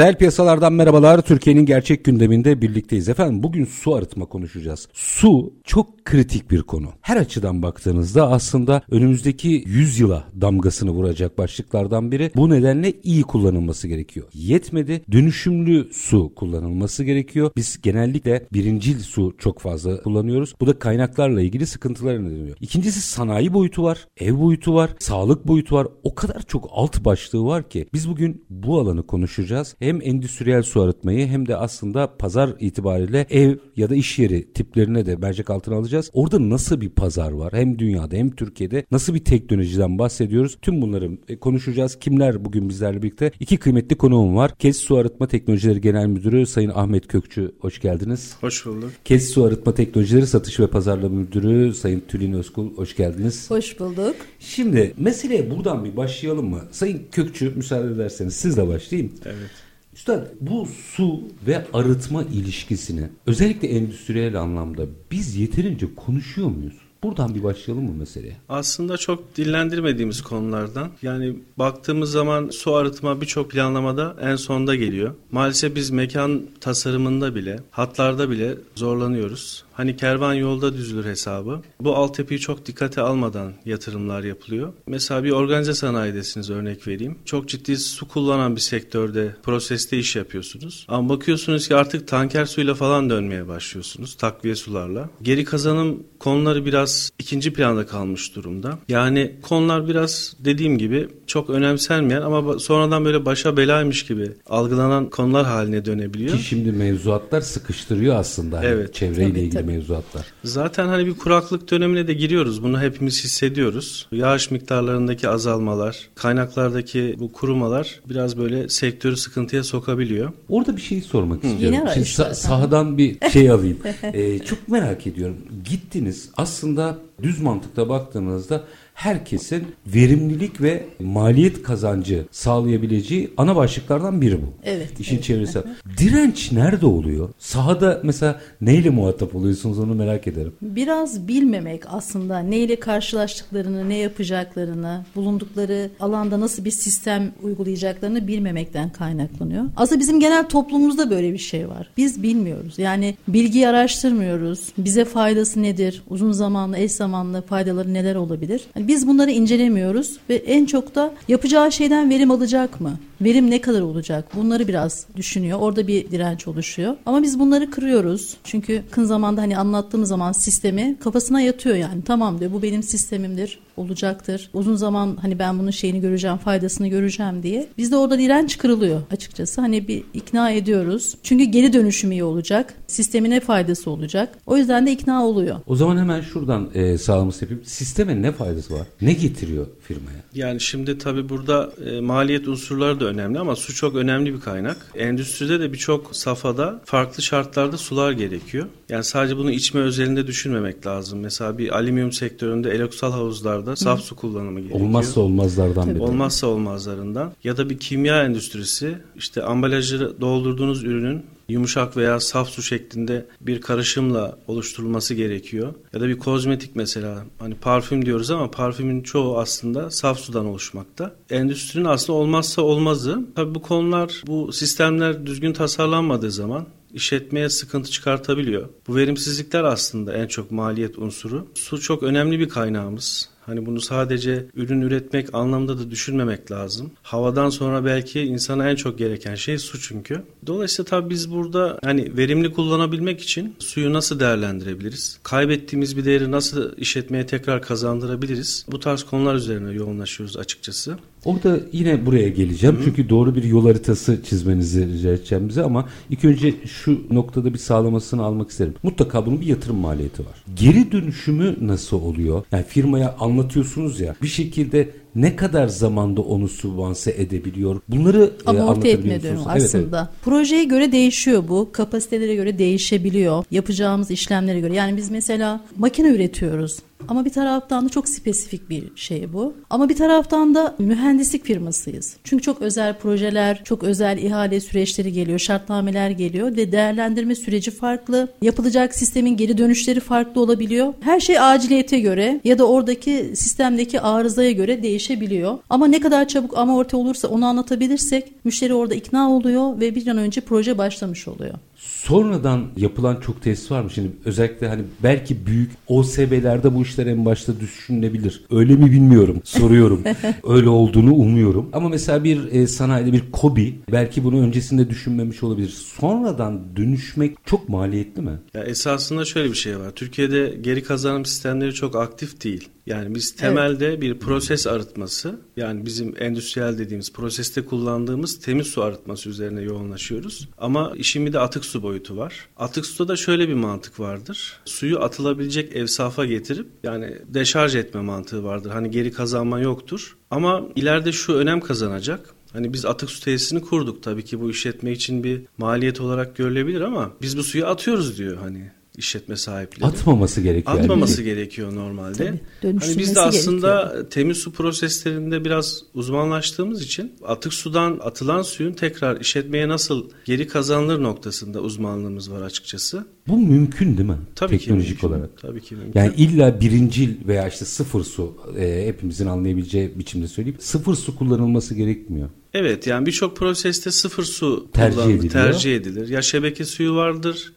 Reel piyasalardan merhabalar. Türkiye'nin gerçek gündeminde birlikteyiz. Efendim bugün su arıtma konuşacağız. Su çok kritik bir konu. Her açıdan baktığınızda aslında önümüzdeki 100 yıla damgasını vuracak başlıklardan biri. Bu nedenle iyi kullanılması gerekiyor. Yetmedi. Dönüşümlü su kullanılması gerekiyor. Biz genellikle birincil su çok fazla kullanıyoruz. Bu da kaynaklarla ilgili sıkıntılar neden oluyor. İkincisi sanayi boyutu var, ev boyutu var, sağlık boyutu var. O kadar çok alt başlığı var ki biz bugün bu alanı konuşacağız hem endüstriyel su arıtmayı hem de aslında pazar itibariyle ev ya da iş yeri tiplerine de mercek altına alacağız. Orada nasıl bir pazar var hem dünyada hem Türkiye'de nasıl bir teknolojiden bahsediyoruz? Tüm bunları e, konuşacağız. Kimler bugün bizlerle birlikte? İki kıymetli konuğum var. KES Su Arıtma Teknolojileri Genel Müdürü Sayın Ahmet Kökçü hoş geldiniz. Hoş bulduk. KES Su Arıtma Teknolojileri Satış ve Pazarlama Müdürü Sayın Tülin Özkul hoş geldiniz. Hoş bulduk. Şimdi meseleye buradan bir başlayalım mı? Sayın Kökçü müsaade ederseniz sizle başlayayım. Evet. Üstad bu su ve arıtma ilişkisini özellikle endüstriyel anlamda biz yeterince konuşuyor muyuz? Buradan bir başlayalım mı meseleye? Aslında çok dillendirmediğimiz konulardan. Yani baktığımız zaman su arıtma birçok planlamada en sonda geliyor. Maalesef biz mekan tasarımında bile, hatlarda bile zorlanıyoruz. Hani kervan yolda düzülür hesabı. Bu altyapıyı çok dikkate almadan yatırımlar yapılıyor. Mesela bir organize sanayidesiniz örnek vereyim. Çok ciddi su kullanan bir sektörde proseste iş yapıyorsunuz. Ama bakıyorsunuz ki artık tanker suyla falan dönmeye başlıyorsunuz. Takviye sularla. Geri kazanım konuları biraz ikinci planda kalmış durumda. Yani konular biraz dediğim gibi çok önemsenmeyen ama sonradan böyle başa belaymış gibi algılanan konular haline dönebiliyor. Ki şimdi mevzuatlar sıkıştırıyor aslında. Hani Evet. Çevreyle Tabii, ilgili tabii. Mevzuatlar. Zaten hani bir kuraklık dönemine de giriyoruz. Bunu hepimiz hissediyoruz. Yağış miktarlarındaki azalmalar, kaynaklardaki bu kurumalar biraz böyle sektörü sıkıntıya sokabiliyor. Orada bir şey sormak istiyorum. Yeni Şimdi arayışlar sa- zaten. sahadan bir şey alayım. Ee, çok merak ediyorum. Gittiniz aslında düz mantıkla baktığınızda herkesin verimlilik ve maliyet kazancı sağlayabileceği ana başlıklardan biri bu. Evet, İşin evet. çevresi. Direnç nerede oluyor? Sahada mesela neyle muhatap oluyorsunuz onu merak ederim. Biraz bilmemek aslında neyle karşılaştıklarını, ne yapacaklarını, bulundukları alanda nasıl bir sistem uygulayacaklarını bilmemekten kaynaklanıyor. Aslında bizim genel toplumumuzda böyle bir şey var. Biz bilmiyoruz. Yani bilgiyi araştırmıyoruz. Bize faydası nedir? Uzun zamanlı, eş zamanlı faydaları neler olabilir? Yani biz bunları incelemiyoruz ve en çok da yapacağı şeyden verim alacak mı? Verim ne kadar olacak? Bunları biraz düşünüyor. Orada bir direnç oluşuyor. Ama biz bunları kırıyoruz. Çünkü yakın zamanda hani anlattığımız zaman sistemi kafasına yatıyor yani. Tamam diyor bu benim sistemimdir, olacaktır. Uzun zaman hani ben bunun şeyini göreceğim, faydasını göreceğim diye. Bizde orada direnç kırılıyor açıkçası. Hani bir ikna ediyoruz. Çünkü geri dönüşüm iyi olacak. Sistemine faydası olacak. O yüzden de ikna oluyor. O zaman hemen şuradan e, sağlaması yapayım. Sisteme ne faydası var? Ne getiriyor firmaya? Yani şimdi tabii burada e, maliyet unsurları da önemli ama su çok önemli bir kaynak. Endüstride de birçok safhada farklı şartlarda sular gerekiyor. Yani sadece bunu içme özelinde düşünmemek lazım. Mesela bir alüminyum sektöründe eloksal havuzlarda saf su kullanımı gerekiyor. Olmazsa olmazlardan biri. Olmazsa olmazlarından. Ya da bir kimya endüstrisi işte ambalajı doldurduğunuz ürünün yumuşak veya saf su şeklinde bir karışımla oluşturulması gerekiyor. Ya da bir kozmetik mesela hani parfüm diyoruz ama parfümün çoğu aslında saf sudan oluşmakta. Endüstrinin aslında olmazsa olmazı. Tabii bu konular, bu sistemler düzgün tasarlanmadığı zaman işletmeye sıkıntı çıkartabiliyor. Bu verimsizlikler aslında en çok maliyet unsuru. Su çok önemli bir kaynağımız. Hani bunu sadece ürün üretmek anlamda da düşünmemek lazım. Havadan sonra belki insana en çok gereken şey su çünkü. Dolayısıyla tabii biz burada hani verimli kullanabilmek için suyu nasıl değerlendirebiliriz? Kaybettiğimiz bir değeri nasıl işletmeye tekrar kazandırabiliriz? Bu tarz konular üzerine yoğunlaşıyoruz açıkçası. Orada yine buraya geleceğim. Hı-hı. Çünkü doğru bir yol haritası çizmenizi rica edeceğim bize ama ilk önce şu noktada bir sağlamasını almak isterim. Mutlaka bunun bir yatırım maliyeti var. Geri dönüşümü nasıl oluyor? Yani firmaya anlatıyorsunuz ya bir şekilde ne kadar zamanda onu sübvanse edebiliyor? Bunları amorti e, etme diyorum aslında. Evet, evet. Projeye göre değişiyor bu. Kapasitelere göre değişebiliyor. Yapacağımız işlemlere göre. Yani biz mesela makine üretiyoruz. Ama bir taraftan da çok spesifik bir şey bu. Ama bir taraftan da mühendislik firmasıyız. Çünkü çok özel projeler, çok özel ihale süreçleri geliyor, şartnameler geliyor ve değerlendirme süreci farklı. Yapılacak sistemin geri dönüşleri farklı olabiliyor. Her şey aciliyete göre ya da oradaki sistemdeki arızaya göre değişebiliyor. Ama ne kadar çabuk amorti olursa onu anlatabilirsek müşteri orada ikna oluyor ve bir an önce proje başlamış oluyor. Sonradan yapılan çok tesis var mı? Şimdi özellikle hani belki büyük OSB'lerde bu işler en başta düşünülebilir. Öyle mi bilmiyorum. Soruyorum. Öyle olduğunu umuyorum. Ama mesela bir e, sanayide bir kobi belki bunu öncesinde düşünmemiş olabilir. Sonradan dönüşmek çok maliyetli mi? Ya esasında şöyle bir şey var. Türkiye'de geri kazanım sistemleri çok aktif değil. Yani biz temelde evet. bir proses arıtması yani bizim endüstriyel dediğimiz proseste kullandığımız temiz su arıtması üzerine yoğunlaşıyoruz. Ama işin bir de atık su boyutu var. Atık suda da şöyle bir mantık vardır. Suyu atılabilecek evsafa getirip yani deşarj etme mantığı vardır. Hani geri kazanma yoktur. Ama ileride şu önem kazanacak. Hani biz atık su tesisini kurduk. Tabii ki bu işletme için bir maliyet olarak görülebilir ama biz bu suyu atıyoruz diyor hani işletme sahipleri. Atmaması gerekiyor. Atmaması yani. gerekiyor normalde. Tabii, hani biz de aslında gerekiyor. temiz su proseslerinde biraz uzmanlaştığımız için atık sudan atılan suyun tekrar işletmeye nasıl geri kazanılır noktasında uzmanlığımız var açıkçası. Bu mümkün değil mi? Tabii Teknolojik ki mümkün. olarak. Tabii ki mümkün. Yani illa birincil veya işte sıfır su e, hepimizin anlayabileceği biçimde söyleyeyim. Sıfır su kullanılması gerekmiyor. Evet yani birçok proseste sıfır su tercih, tercih edilir. Ya şebeke suyu vardır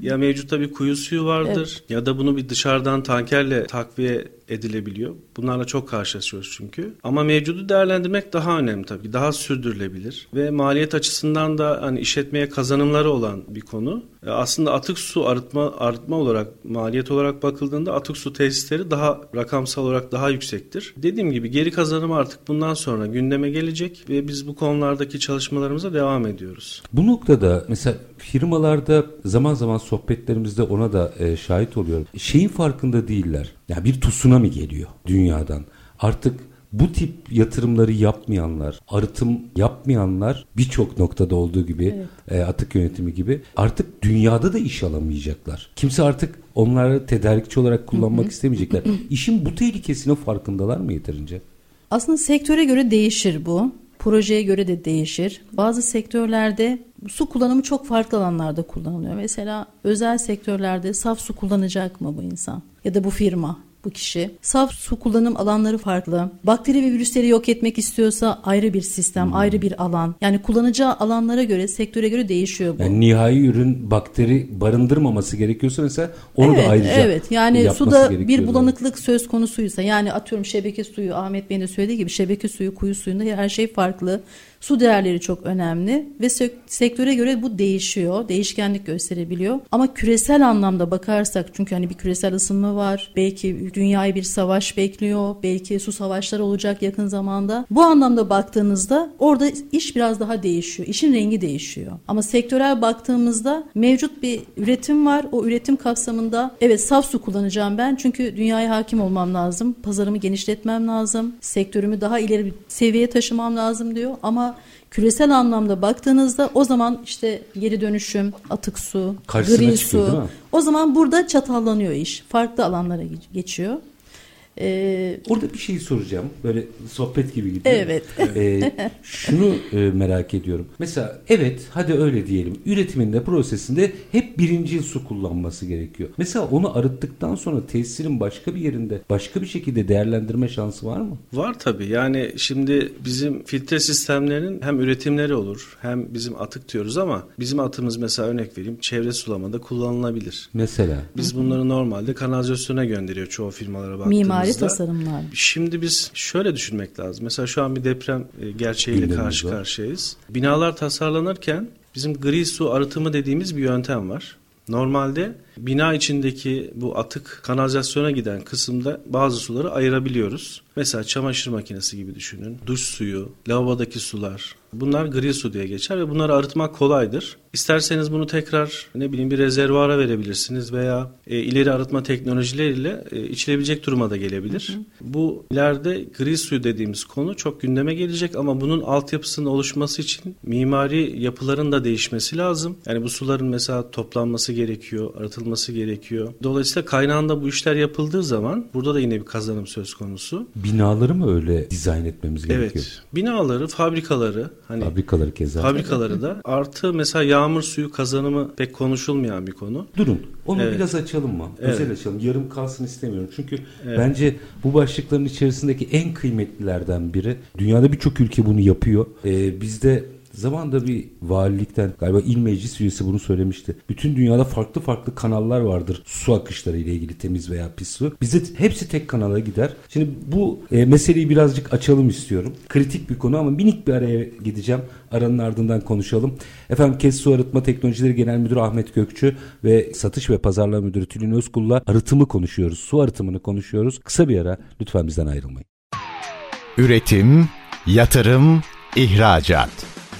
ya mevcutta bir kuyu suyu vardır evet. ya da bunu bir dışarıdan tankerle takviye edilebiliyor. Bunlarla çok karşılaşıyoruz çünkü. Ama mevcudu değerlendirmek daha önemli tabii. Daha sürdürülebilir ve maliyet açısından da hani işletmeye kazanımları olan bir konu. E, aslında atık su arıtma arıtma olarak maliyet olarak bakıldığında atık su tesisleri daha rakamsal olarak daha yüksektir. Dediğim gibi geri kazanım artık bundan sonra gündeme gelecek ve biz bu konulardaki çalışmalarımıza devam ediyoruz. Bu noktada mesela firmalarda zaman zaman sohbetlerimizde ona da e, şahit oluyorum. Şeyin farkında değiller. Ya bir tsunami geliyor dünyadan. Artık bu tip yatırımları yapmayanlar, arıtım yapmayanlar birçok noktada olduğu gibi evet. e, atık yönetimi gibi artık dünyada da iş alamayacaklar. Kimse artık onları tedarikçi olarak kullanmak istemeyecekler. İşin bu tehlikesine farkındalar mı yeterince? Aslında sektöre göre değişir bu. Projeye göre de değişir. Bazı sektörlerde su kullanımı çok farklı alanlarda kullanılıyor. Mesela özel sektörlerde saf su kullanacak mı bu insan ya da bu firma? Bu kişi. Saf su kullanım alanları farklı. Bakteri ve virüsleri yok etmek istiyorsa ayrı bir sistem, hmm. ayrı bir alan. Yani kullanacağı alanlara göre, sektöre göre değişiyor bu. Yani nihai ürün bakteri barındırmaması gerekiyorsa mesela onu evet, da ayrıca Evet yani suda bir bulanıklık söz konusuysa yani atıyorum şebeke suyu Ahmet Bey'in de söylediği gibi şebeke suyu, kuyu suyunda her şey farklı. Su değerleri çok önemli ve sektöre göre bu değişiyor, değişkenlik gösterebiliyor. Ama küresel anlamda bakarsak çünkü hani bir küresel ısınma var, belki dünyayı bir savaş bekliyor, belki su savaşları olacak yakın zamanda. Bu anlamda baktığınızda orada iş biraz daha değişiyor, işin rengi değişiyor. Ama sektörel baktığımızda mevcut bir üretim var. O üretim kapsamında evet saf su kullanacağım ben çünkü dünyaya hakim olmam lazım, pazarımı genişletmem lazım, sektörümü daha ileri bir seviyeye taşımam lazım diyor. Ama küresel anlamda baktığınızda o zaman işte geri dönüşüm, atık su, Karşısına gri su. O zaman burada çatallanıyor iş. Farklı alanlara geçiyor. Ee, Orada bir şey soracağım. Böyle sohbet gibi gidiyor. Evet. Ee, şunu e, merak ediyorum. Mesela evet hadi öyle diyelim. Üretiminde prosesinde hep birinci su kullanması gerekiyor. Mesela onu arıttıktan sonra tesisin başka bir yerinde başka bir şekilde değerlendirme şansı var mı? Var tabii. Yani şimdi bizim filtre sistemlerinin hem üretimleri olur hem bizim atık diyoruz ama bizim atımız mesela örnek vereyim çevre sulamada kullanılabilir. Mesela? Biz bunları normalde kanalizasyona gönderiyor çoğu firmalara baktığımız baktığımızda tasarımlar. Şimdi biz şöyle düşünmek lazım. Mesela şu an bir deprem e, gerçeğiyle Gündemimiz karşı var. karşıyayız. Binalar tasarlanırken bizim gri su arıtımı dediğimiz bir yöntem var. Normalde bina içindeki bu atık kanalizasyona giden kısımda bazı suları ayırabiliyoruz. Mesela çamaşır makinesi gibi düşünün. Duş suyu, lavabodaki sular. Bunlar gri su diye geçer ve bunları arıtmak kolaydır. İsterseniz bunu tekrar ne bileyim bir rezervuara verebilirsiniz veya e, ileri arıtma teknolojileriyle e, içilebilecek duruma da gelebilir. Bu ileride gri suyu dediğimiz konu çok gündeme gelecek ama bunun altyapısının oluşması için mimari yapıların da değişmesi lazım. Yani bu suların mesela toplanması gerekiyor, arıtılması gerekiyor. Dolayısıyla kaynağında bu işler yapıldığı zaman burada da yine bir kazanım söz konusu. Binaları mı öyle dizayn etmemiz gerekiyor? Evet. Binaları, fabrikaları hani Fabrikaları keza. fabrikaları da artı mesela yağmur suyu kazanımı pek konuşulmayan bir konu. Durun. Onu Evet. biraz açalım mı? Evet. Özel açalım. Yarım kalsın istemiyorum. Çünkü bence bu başlıkların içerisindeki en kıymetlilerden biri. Dünyada birçok ülke bunu yapıyor. Ee, bizde Zamanında bir valilikten galiba il meclis üyesi bunu söylemişti. Bütün dünyada farklı farklı kanallar vardır su akışları ile ilgili temiz veya pis su. Bizde hepsi tek kanala gider. Şimdi bu e, meseleyi birazcık açalım istiyorum. Kritik bir konu ama minik bir araya gideceğim. Aranın ardından konuşalım. Efendim KES Su Arıtma Teknolojileri Genel Müdürü Ahmet Gökçü ve Satış ve Pazarlama Müdürü Tülin Özkul'la arıtımı konuşuyoruz. Su arıtımını konuşuyoruz. Kısa bir ara lütfen bizden ayrılmayın. Üretim, yatırım, ihracat.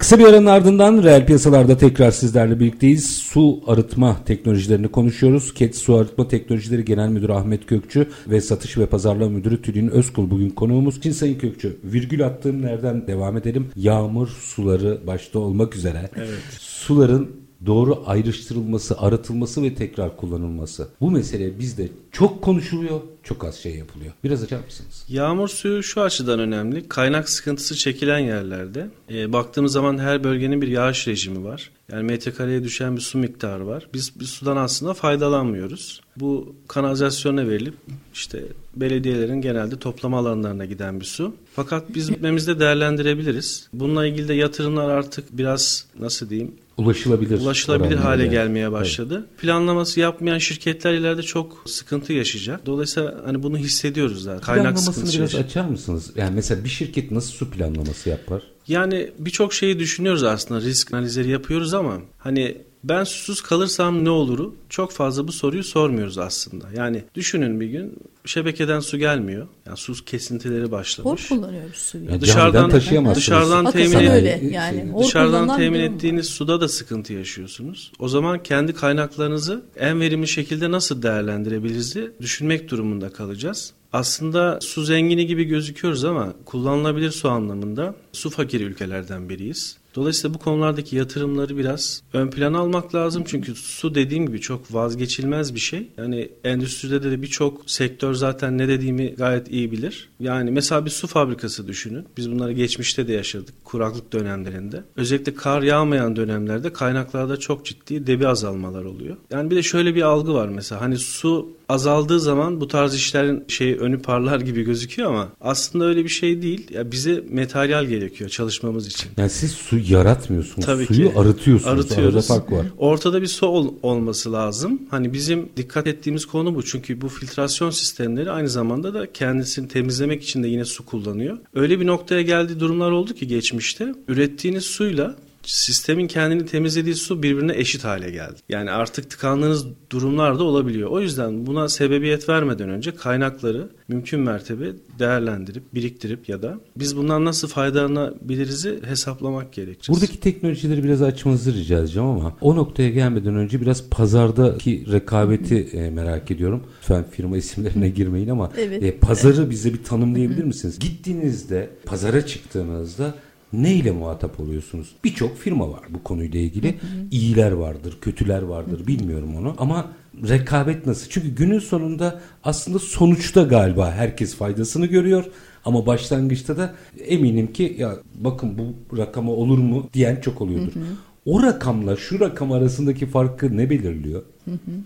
Kısa bir aranın ardından reel piyasalarda tekrar sizlerle birlikteyiz. Su arıtma teknolojilerini konuşuyoruz. KET Su Arıtma Teknolojileri Genel Müdürü Ahmet Gökçü ve Satış ve Pazarlama Müdürü Tülin Özkul bugün konuğumuz. Şimdi Sayın Gökçü virgül attığım nereden devam edelim? Yağmur suları başta olmak üzere. Suların doğru ayrıştırılması, arıtılması ve tekrar kullanılması. Bu mesele bizde çok konuşuluyor, çok az şey yapılıyor. Biraz açar mısınız? Yağmur suyu şu açıdan önemli. Kaynak sıkıntısı çekilen yerlerde e, baktığımız zaman her bölgenin bir yağış rejimi var. Yani metrekareye düşen bir su miktarı var. Biz bir sudan aslında faydalanmıyoruz. Bu kanalizasyona verilip işte belediyelerin genelde toplama alanlarına giden bir su. Fakat biz gitmemizde değerlendirebiliriz. Bununla ilgili de yatırımlar artık biraz nasıl diyeyim Ulaşılabilir. ulaşılabilir hale yani. gelmeye başladı. Planlaması yapmayan şirketler ileride çok sıkıntı yaşayacak. Dolayısıyla hani bunu hissediyoruz zaten. Kaynak Planlamasını biraz yaşayacak. açar mısınız? Yani mesela bir şirket nasıl su planlaması yapar? Yani birçok şeyi düşünüyoruz aslında. Risk analizleri yapıyoruz ama hani ben susuz kalırsam ne oluru çok fazla bu soruyu sormuyoruz aslında. Yani düşünün bir gün şebekeden su gelmiyor. Yani su kesintileri Hor başlamış. kullanıyoruz suyu. Yani Dışarıdan- taşıyamazsınız. dışarıdan Akıllı temin öyle yani. Hor Dışarıdan temin durum var. ettiğiniz suda da sıkıntı yaşıyorsunuz. O zaman kendi kaynaklarınızı en verimli şekilde nasıl değerlendirebiliriz diye düşünmek durumunda kalacağız. Aslında su zengini gibi gözüküyoruz ama kullanılabilir su anlamında su fakiri ülkelerden biriyiz. Dolayısıyla bu konulardaki yatırımları biraz ön plana almak lazım. Çünkü su dediğim gibi çok vazgeçilmez bir şey. Yani endüstride de birçok sektör zaten ne dediğimi gayet iyi bilir. Yani mesela bir su fabrikası düşünün. Biz bunları geçmişte de yaşadık kuraklık dönemlerinde. Özellikle kar yağmayan dönemlerde kaynaklarda çok ciddi debi azalmalar oluyor. Yani bir de şöyle bir algı var mesela hani su azaldığı zaman bu tarz işlerin şey önü parlar gibi gözüküyor ama aslında öyle bir şey değil. Ya bize materyal gerekiyor çalışmamız için. Yani siz su yaratmıyorsunuz. Tabii Suyu ki. arıtıyorsunuz. Arıtıyoruz. Arada fark var. Ortada bir su ol- olması lazım. Hani bizim dikkat ettiğimiz konu bu. Çünkü bu filtrasyon sistemleri aynı zamanda da kendisini temizlemek için de yine su kullanıyor. Öyle bir noktaya geldiği durumlar oldu ki geçmişte ürettiğiniz suyla sistemin kendini temizlediği su birbirine eşit hale geldi. Yani artık tıkandığınız durumlar da olabiliyor. O yüzden buna sebebiyet vermeden önce kaynakları mümkün mertebe değerlendirip, biriktirip ya da biz bundan nasıl faydalanabiliriz'i hesaplamak gerekecek. Buradaki teknolojileri biraz açmanızı rica edeceğim ama o noktaya gelmeden önce biraz pazardaki rekabeti e, merak ediyorum. Lütfen firma isimlerine girmeyin ama Evet. e, pazarı bize bir tanımlayabilir misiniz? Gittiğinizde pazara çıktığınızda ne ile muhatap oluyorsunuz? Birçok firma var bu konuyla ilgili. İyiler vardır, kötüler vardır bilmiyorum onu ama rekabet nasıl? Çünkü günün sonunda aslında sonuçta galiba herkes faydasını görüyor. Ama başlangıçta da eminim ki ya bakın bu rakama olur mu diyen çok oluyordur. O rakamla şu rakam arasındaki farkı ne belirliyor?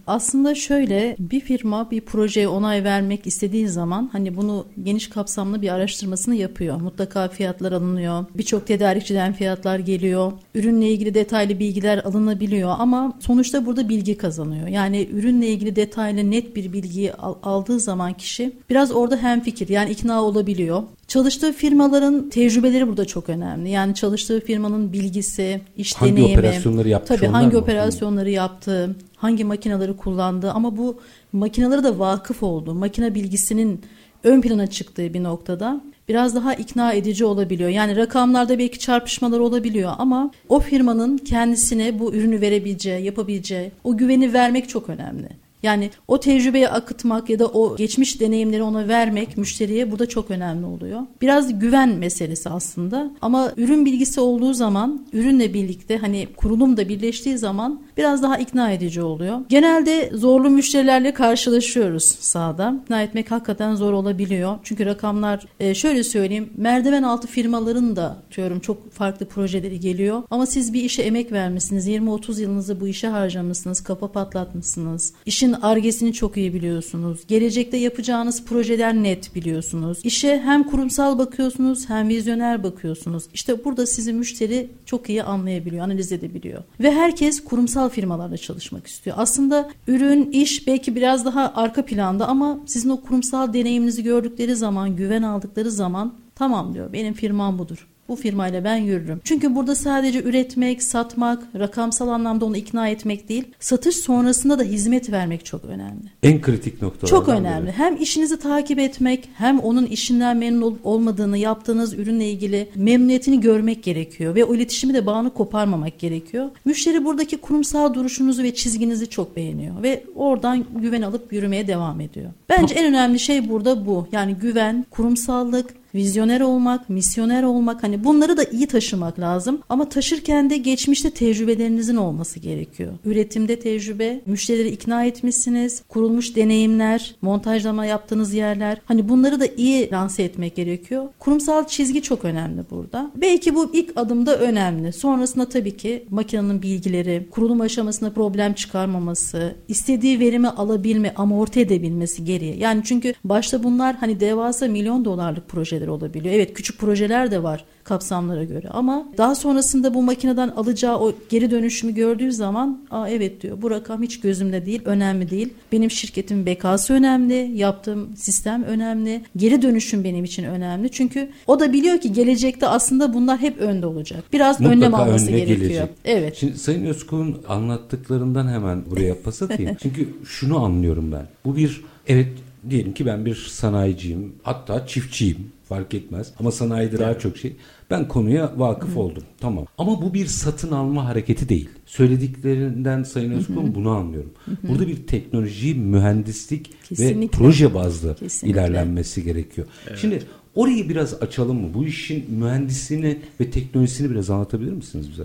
Aslında şöyle bir firma bir projeye onay vermek istediği zaman hani bunu geniş kapsamlı bir araştırmasını yapıyor. Mutlaka fiyatlar alınıyor. Birçok tedarikçiden fiyatlar geliyor. Ürünle ilgili detaylı bilgiler alınabiliyor ama sonuçta burada bilgi kazanıyor. Yani ürünle ilgili detaylı net bir bilgiyi aldığı zaman kişi biraz orada hemfikir yani ikna olabiliyor. Çalıştığı firmaların tecrübeleri burada çok önemli. Yani çalıştığı firmanın bilgisi, iş hangi deneyimi. Hangi operasyonları yaptı? Tabii hangi mı? operasyonları yaptı, hangi makineleri kullandı ama bu makineleri da vakıf oldu. Makine bilgisinin ön plana çıktığı bir noktada biraz daha ikna edici olabiliyor. Yani rakamlarda belki çarpışmalar olabiliyor ama o firmanın kendisine bu ürünü verebileceği, yapabileceği o güveni vermek çok önemli. Yani o tecrübeyi akıtmak ya da o geçmiş deneyimleri ona vermek müşteriye burada çok önemli oluyor. Biraz güven meselesi aslında ama ürün bilgisi olduğu zaman ürünle birlikte hani kurulum da birleştiği zaman biraz daha ikna edici oluyor. Genelde zorlu müşterilerle karşılaşıyoruz sahada. İkna etmek hakikaten zor olabiliyor. Çünkü rakamlar e, şöyle söyleyeyim merdiven altı firmaların da diyorum çok farklı projeleri geliyor. Ama siz bir işe emek vermişsiniz. 20-30 yılınızı bu işe harcamışsınız. Kafa patlatmışsınız. İşin argesini çok iyi biliyorsunuz. Gelecekte yapacağınız projeler net biliyorsunuz. İşe hem kurumsal bakıyorsunuz hem vizyoner bakıyorsunuz. İşte burada sizi müşteri çok iyi anlayabiliyor, analiz edebiliyor. Ve herkes kurumsal firmalarla çalışmak istiyor. Aslında ürün, iş belki biraz daha arka planda ama sizin o kurumsal deneyiminizi gördükleri zaman, güven aldıkları zaman tamam diyor benim firmam budur. Bu firmayla ben yürürüm. Çünkü burada sadece üretmek, satmak, rakamsal anlamda onu ikna etmek değil, satış sonrasında da hizmet vermek çok önemli. En kritik nokta. Çok önemli. Biri. Hem işinizi takip etmek, hem onun işinden memnun olup olmadığını, yaptığınız ürünle ilgili memnuniyetini görmek gerekiyor ve o iletişimi de bağını koparmamak gerekiyor. Müşteri buradaki kurumsal duruşunuzu ve çizginizi çok beğeniyor ve oradan güven alıp yürümeye devam ediyor. Bence en önemli şey burada bu. Yani güven, kurumsallık, vizyoner olmak, misyoner olmak hani bunları da iyi taşımak lazım. Ama taşırken de geçmişte tecrübelerinizin olması gerekiyor. Üretimde tecrübe, müşterileri ikna etmişsiniz, kurulmuş deneyimler, montajlama yaptığınız yerler. Hani bunları da iyi lanse etmek gerekiyor. Kurumsal çizgi çok önemli burada. Belki bu ilk adımda önemli. Sonrasında tabii ki makinenin bilgileri, kurulum aşamasında problem çıkarmaması, istediği verimi alabilme, amorti edebilmesi geriye. Yani çünkü başta bunlar hani devasa milyon dolarlık projeler projeler olabiliyor. Evet küçük projeler de var kapsamlara göre ama daha sonrasında bu makineden alacağı o geri dönüşümü gördüğü zaman Aa, evet diyor bu rakam hiç gözümde değil önemli değil. Benim şirketim bekası önemli yaptığım sistem önemli geri dönüşüm benim için önemli çünkü o da biliyor ki gelecekte aslında bunlar hep önde olacak. Biraz Mutlaka önlem alması gerekiyor. Gelecek. Evet. Şimdi Sayın Özkul'un anlattıklarından hemen buraya pas atayım. çünkü şunu anlıyorum ben. Bu bir evet diyelim ki ben bir sanayiciyim hatta çiftçiyim fark etmez ama sanayide daha çok şey. Ben konuya vakıf Hı. oldum tamam ama bu bir satın alma hareketi değil. Söylediklerinden Sayın Özkul bunu anlıyorum. Hı-hı. Burada bir teknoloji, mühendislik Kesinlikle. ve proje bazlı Kesinlikle. ilerlenmesi gerekiyor. Evet. Şimdi orayı biraz açalım mı? Bu işin mühendisliğini ve teknolojisini biraz anlatabilir misiniz bize?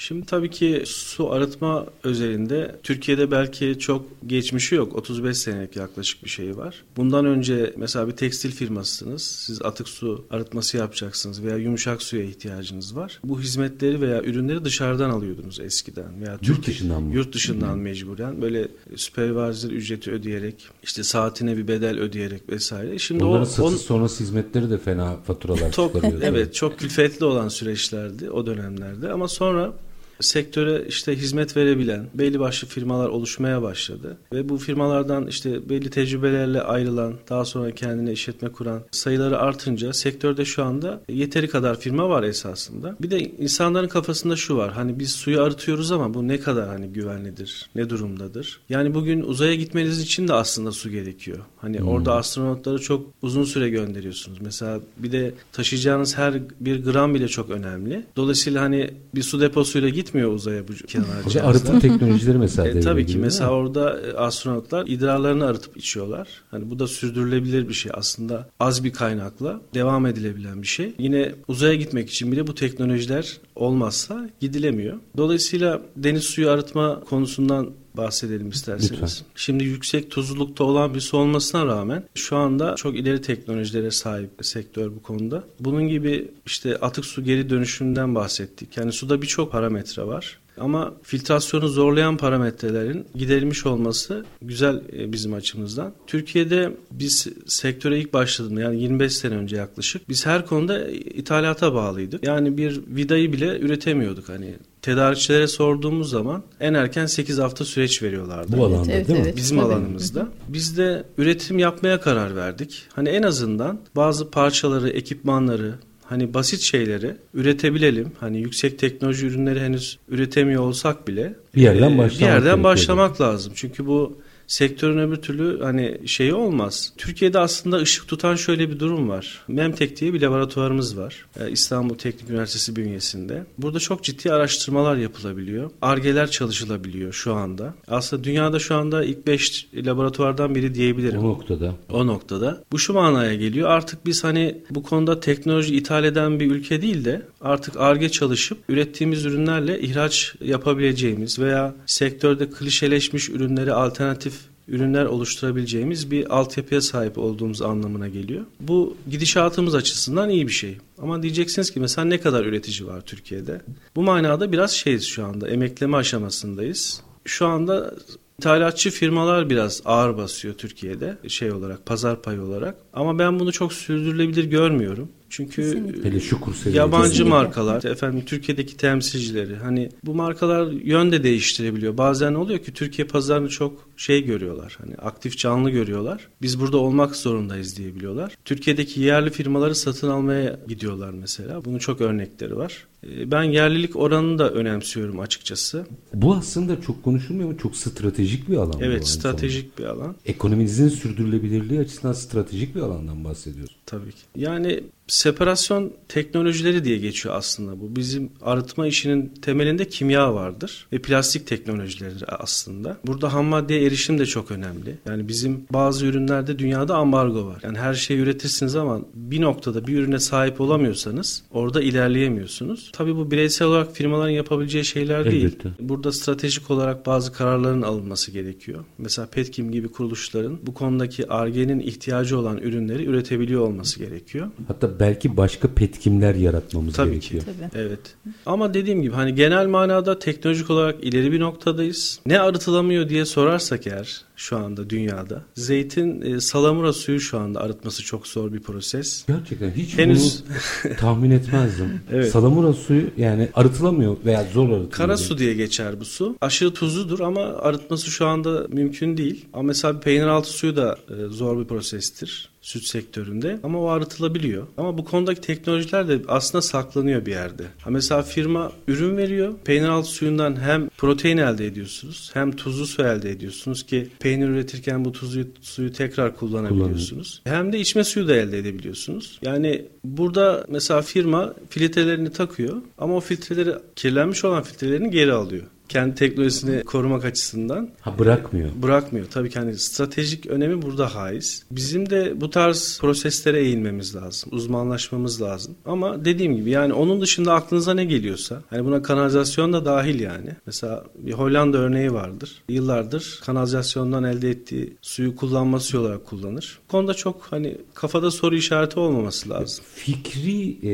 Şimdi tabii ki su arıtma özelinde Türkiye'de belki çok geçmişi yok. 35 senelik yaklaşık bir şey var. Bundan önce mesela bir tekstil firmasısınız. Siz atık su arıtması yapacaksınız veya yumuşak suya ihtiyacınız var. Bu hizmetleri veya ürünleri dışarıdan alıyordunuz eskiden. Veya yurt dışından mı? Yurt dışından hmm. mecburen. Böyle süpervizör ücreti ödeyerek, işte saatine bir bedel ödeyerek vesaire. Şimdi Onların o, satış on... sonrası hizmetleri de fena faturalar çıkarıyor. evet, çok külfetli olan süreçlerdi o dönemlerde ama sonra sektöre işte hizmet verebilen belli başlı firmalar oluşmaya başladı. Ve bu firmalardan işte belli tecrübelerle ayrılan, daha sonra kendine işletme kuran sayıları artınca sektörde şu anda yeteri kadar firma var esasında. Bir de insanların kafasında şu var. Hani biz suyu arıtıyoruz ama bu ne kadar hani güvenlidir, ne durumdadır? Yani bugün uzaya gitmeniz için de aslında su gerekiyor. Hani hmm. orada astronotları çok uzun süre gönderiyorsunuz. Mesela bir de taşıyacağınız her bir gram bile çok önemli. Dolayısıyla hani bir su deposuyla git gitmiyor uzaya bu kenarcağızlar. Arıtım teknolojileri mesela. e, tabii ki mesela orada e, astronotlar idrarlarını arıtıp içiyorlar. Hani bu da sürdürülebilir bir şey aslında. Az bir kaynakla devam edilebilen bir şey. Yine uzaya gitmek için bile bu teknolojiler olmazsa gidilemiyor. Dolayısıyla deniz suyu arıtma konusundan bahsedelim isterseniz. Lütfen. Şimdi yüksek tuzlulukta olan bir su olmasına rağmen şu anda çok ileri teknolojilere sahip sektör bu konuda. Bunun gibi işte atık su geri dönüşümünden bahsettik. Yani suda birçok parametre var. Ama filtrasyonu zorlayan parametrelerin giderilmiş olması güzel e, bizim açımızdan. Türkiye'de biz sektöre ilk başladığımda yani 25 sene önce yaklaşık biz her konuda ithalata bağlıydık. Yani bir vidayı bile üretemiyorduk. Hani tedarikçilere sorduğumuz zaman en erken 8 hafta süreç veriyorlardı. Bu alanda evet, değil mi? evet. Bizim Tabii. alanımızda. Biz de üretim yapmaya karar verdik. Hani en azından bazı parçaları, ekipmanları, hani basit şeyleri üretebilelim. Hani yüksek teknoloji ürünleri henüz üretemiyor olsak bile Bir yerden e, başlamak bir yerden başlamak lazım. Çünkü bu sektörün öbür türlü hani şeyi olmaz. Türkiye'de aslında ışık tutan şöyle bir durum var. Memtek diye bir laboratuvarımız var. Ee, İstanbul Teknik Üniversitesi bünyesinde. Burada çok ciddi araştırmalar yapılabiliyor. Argeler çalışılabiliyor şu anda. Aslında dünyada şu anda ilk 5 laboratuvardan biri diyebilirim. O noktada. O noktada. Bu şu manaya geliyor. Artık biz hani bu konuda teknoloji ithal eden bir ülke değil de artık ARGE çalışıp ürettiğimiz ürünlerle ihraç yapabileceğimiz veya sektörde klişeleşmiş ürünleri alternatif ürünler oluşturabileceğimiz bir altyapıya sahip olduğumuz anlamına geliyor. Bu gidişatımız açısından iyi bir şey. Ama diyeceksiniz ki mesela ne kadar üretici var Türkiye'de? Bu manada biraz şeyiz şu anda. Emekleme aşamasındayız. Şu anda İthalatçı firmalar biraz ağır basıyor Türkiye'de şey olarak pazar payı olarak ama ben bunu çok sürdürülebilir görmüyorum. Çünkü Kesinlikle. Şu yabancı Kesinlikle. markalar efendim Türkiye'deki temsilcileri hani bu markalar yön de değiştirebiliyor. Bazen oluyor ki Türkiye pazarını çok şey görüyorlar. Hani aktif canlı görüyorlar. Biz burada olmak zorundayız diyebiliyorlar. Türkiye'deki yerli firmaları satın almaya gidiyorlar mesela. Bunun çok örnekleri var. Ee, Ben yerlilik oranını da önemsiyorum açıkçası. Bu aslında çok konuşulmuyor ama çok stratejik bir alan. Evet stratejik bir alan. Ekonominizin sürdürülebilirliği açısından stratejik bir alandan bahsediyoruz. Tabii ki. Yani separasyon teknolojileri diye geçiyor aslında bu. Bizim arıtma işinin temelinde kimya vardır ve plastik teknolojileri aslında. Burada ham maddeye erişim de çok önemli. Yani bizim bazı ürünlerde dünyada ambargo var. Yani her şeyi üretirsiniz ama bir noktada bir ürüne sahip olamıyorsanız orada ilerleyemiyorsunuz. Tabii bu bireysel olarak firmaların yapabileceği şeyler değil. Elbette. Burada stratejik olarak bazı kararların alınması gerekiyor. Mesela Petkim gibi kuruluşların bu konudaki argenin ihtiyacı olan ürünleri üretebiliyor olması gerekiyor. Hatta belki başka petkimler yaratmamız Tabii gerekiyor. ki. Tabii. Evet. Ama dediğim gibi hani genel manada teknolojik olarak ileri bir noktadayız. Ne arıtılamıyor diye sorarsak eğer şu anda dünyada zeytin e, salamura suyu şu anda arıtması çok zor bir proses. Gerçekten hiç Henüz- bunu tahmin etmezdim. Evet. Salamura suyu yani arıtılamıyor veya zor arıtılıyor. Kara su diye geçer bu su. Aşırı tuzludur ama arıtması şu anda mümkün değil. Ama mesela peynir altı suyu da e, zor bir prosestir süt sektöründe ama o arıtılabiliyor. Ama bu konudaki teknolojiler de aslında saklanıyor bir yerde. Ha mesela firma ürün veriyor. Peynir altı suyundan hem protein elde ediyorsunuz hem tuzlu su elde ediyorsunuz ki peynir üretirken bu tuzlu suyu tekrar kullanabiliyorsunuz. Hem de içme suyu da elde edebiliyorsunuz. Yani burada mesela firma filtrelerini takıyor ama o filtreleri kirlenmiş olan filtrelerini geri alıyor. Kendi teknolojisini korumak açısından Ha bırakmıyor. bırakmıyor. Tabii ki hani stratejik önemi burada haiz. Bizim de bu tarz proseslere eğilmemiz lazım. Uzmanlaşmamız lazım. Ama dediğim gibi yani onun dışında aklınıza ne geliyorsa hani buna kanalizasyon da dahil yani. Mesela bir Hollanda örneği vardır. Yıllardır kanalizasyondan elde ettiği suyu kullanması olarak kullanır. Bu konuda çok hani kafada soru işareti olmaması lazım. Fikri e,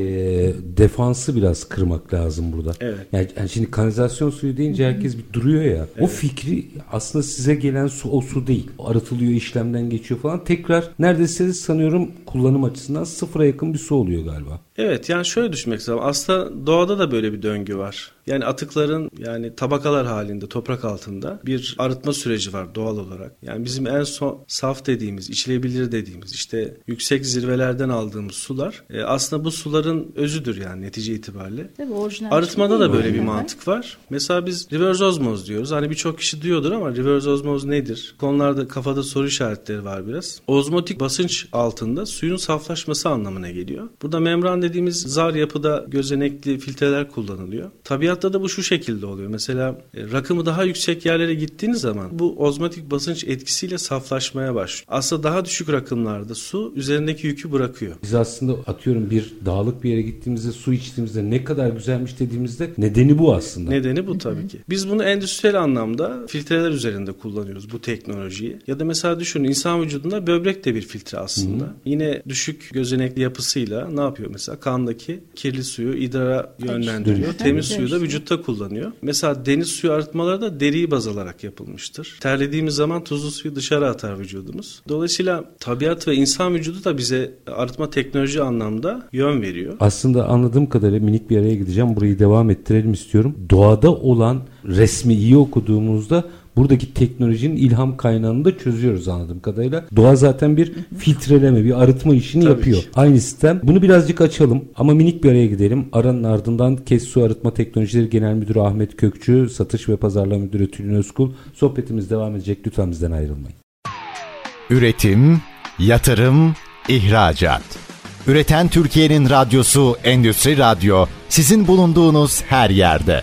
defansı biraz kırmak lazım burada. Evet. Yani, yani şimdi kanalizasyon suyu deyince herkes bir duruyor ya. O fikri aslında size gelen su o su değil. O arıtılıyor, işlemden geçiyor falan. Tekrar neredeyse sanıyorum kullanım açısından sıfıra yakın bir su oluyor galiba. Evet yani şöyle düşünmek lazım. Aslında doğada da böyle bir döngü var. Yani atıkların yani tabakalar halinde toprak altında bir arıtma süreci var doğal olarak. Yani bizim en son saf dediğimiz, içilebilir dediğimiz işte yüksek zirvelerden aldığımız sular e, aslında bu suların özüdür yani netice itibariyle. Tabii orijinal Arıtmada şey da değil böyle bir mantık var. Mesela biz reverse osmoz diyoruz. Hani birçok kişi duyuyordur ama reverse osmoz nedir? Konularda kafada soru işaretleri var biraz. Ozmotik basınç altında suyun saflaşması anlamına geliyor. Burada membran dediğimiz zar yapıda gözenekli filtreler kullanılıyor. Tabiatta da bu şu şekilde oluyor. Mesela e, rakımı daha yüksek yerlere gittiğiniz zaman bu ozmotik basınç etkisiyle saflaşmaya başlıyor. Aslında daha düşük rakımlarda su üzerindeki yükü bırakıyor. Biz aslında atıyorum bir dağlık bir yere gittiğimizde su içtiğimizde ne kadar güzelmiş dediğimizde nedeni bu aslında. Nedeni bu tabii ki. Biz bunu endüstriyel anlamda filtreler üzerinde kullanıyoruz bu teknolojiyi. Ya da mesela düşünün insan vücudunda böbrek de bir filtre aslında. Yine düşük gözenekli yapısıyla ne yapıyor mesela? Mesela kandaki kirli suyu idrara yönlendiriyor. Temiz Evet, suyu da vücutta kullanıyor. Mesela deniz suyu arıtmaları da deriyi baz alarak yapılmıştır. Terlediğimiz zaman tuzlu suyu dışarı atar vücudumuz. Dolayısıyla tabiat ve insan vücudu da bize arıtma teknoloji anlamda yön veriyor. Aslında anladığım kadarıyla minik bir araya gideceğim. Burayı devam ettirelim istiyorum. Doğada olan resmi iyi okuduğumuzda buradaki teknolojinin ilham kaynağını da çözüyoruz anladığım kadarıyla. Doğa zaten bir filtreleme, bir arıtma işini Tabii yapıyor. ki. Aynı sistem. Bunu birazcık açalım ama minik bir araya gidelim. Aranın ardından Kes Su Arıtma Teknolojileri Genel Müdürü Ahmet Kökçü, Satış ve Pazarlama Müdürü Tülin Özkul. Sohbetimiz devam edecek. Lütfen bizden ayrılmayın. Üretim, yatırım, ihracat. Üreten Türkiye'nin radyosu Endüstri Radyo sizin bulunduğunuz her yerde.